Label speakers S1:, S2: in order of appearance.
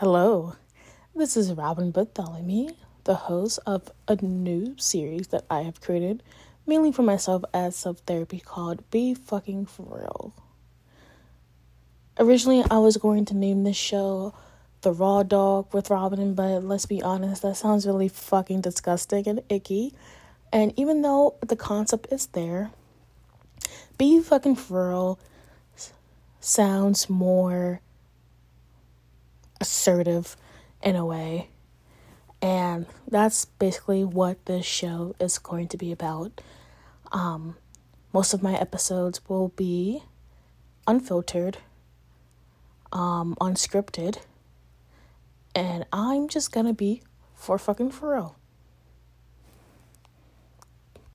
S1: Hello, this is Robin Barthelemy, the host of a new series that I have created mainly for myself as self therapy called Be Fucking For Real. Originally, I was going to name this show The Raw Dog with Robin, but let's be honest, that sounds really fucking disgusting and icky. And even though the concept is there, Be Fucking For Real sounds more assertive in a way. And that's basically what this show is going to be about. Um, most of my episodes will be unfiltered, um, unscripted, and I'm just gonna be for fucking for real.